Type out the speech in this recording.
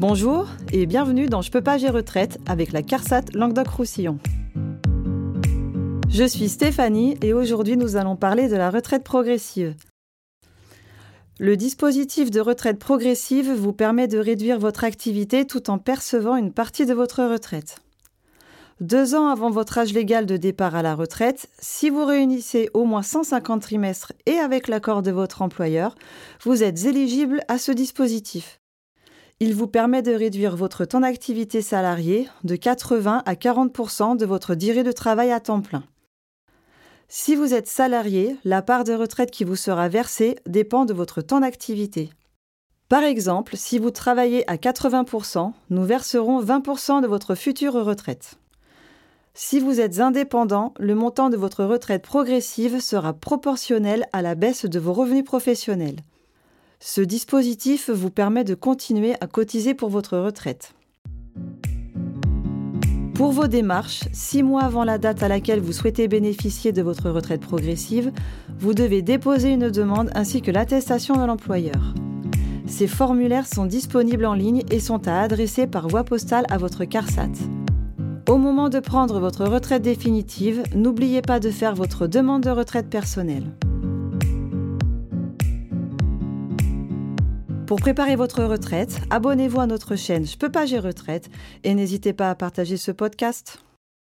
Bonjour et bienvenue dans Je peux pas gérer retraite avec la CARSAT Languedoc-Roussillon. Je suis Stéphanie et aujourd'hui nous allons parler de la retraite progressive. Le dispositif de retraite progressive vous permet de réduire votre activité tout en percevant une partie de votre retraite. Deux ans avant votre âge légal de départ à la retraite, si vous réunissez au moins 150 trimestres et avec l'accord de votre employeur, vous êtes éligible à ce dispositif. Il vous permet de réduire votre temps d'activité salarié de 80 à 40% de votre durée de travail à temps plein. Si vous êtes salarié, la part de retraite qui vous sera versée dépend de votre temps d'activité. Par exemple, si vous travaillez à 80% nous verserons 20% de votre future retraite. Si vous êtes indépendant, le montant de votre retraite progressive sera proportionnel à la baisse de vos revenus professionnels. Ce dispositif vous permet de continuer à cotiser pour votre retraite. Pour vos démarches, six mois avant la date à laquelle vous souhaitez bénéficier de votre retraite progressive, vous devez déposer une demande ainsi que l'attestation de l'employeur. Ces formulaires sont disponibles en ligne et sont à adresser par voie postale à votre CARSAT. Au moment de prendre votre retraite définitive, n'oubliez pas de faire votre demande de retraite personnelle. Pour préparer votre retraite, abonnez-vous à notre chaîne Je peux pas gérer retraite et n'hésitez pas à partager ce podcast.